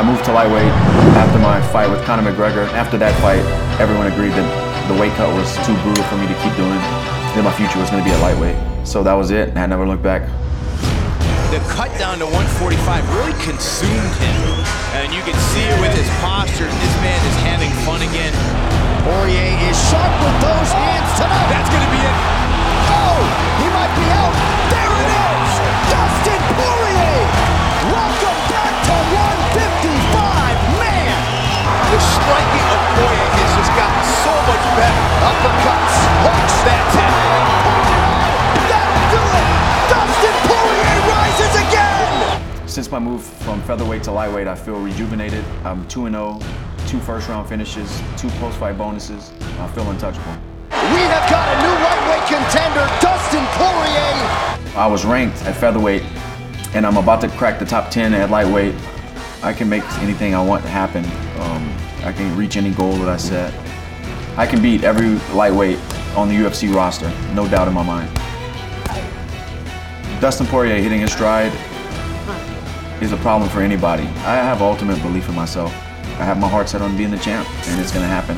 I moved to lightweight after my fight with Conor McGregor. After that fight, everyone agreed that the weight cut was too brutal for me to keep doing. That my future was going to be at lightweight. So that was it. I never looked back. The cut down to 145 really consumed him. And you can see it with his posture. This man is having fun again. Poirier is sharp with Since my move from featherweight to lightweight, I feel rejuvenated. I'm 2 0, two first round finishes, two post fight bonuses. I feel untouchable. We have got a new lightweight contender, Dustin Poirier. I was ranked at featherweight, and I'm about to crack the top 10 at lightweight. I can make anything I want to happen. Um, I can reach any goal that I set. I can beat every lightweight on the UFC roster, no doubt in my mind. Dustin Poirier hitting his stride is a problem for anybody. I have ultimate belief in myself. I have my heart set on being the champ, and it's going to happen.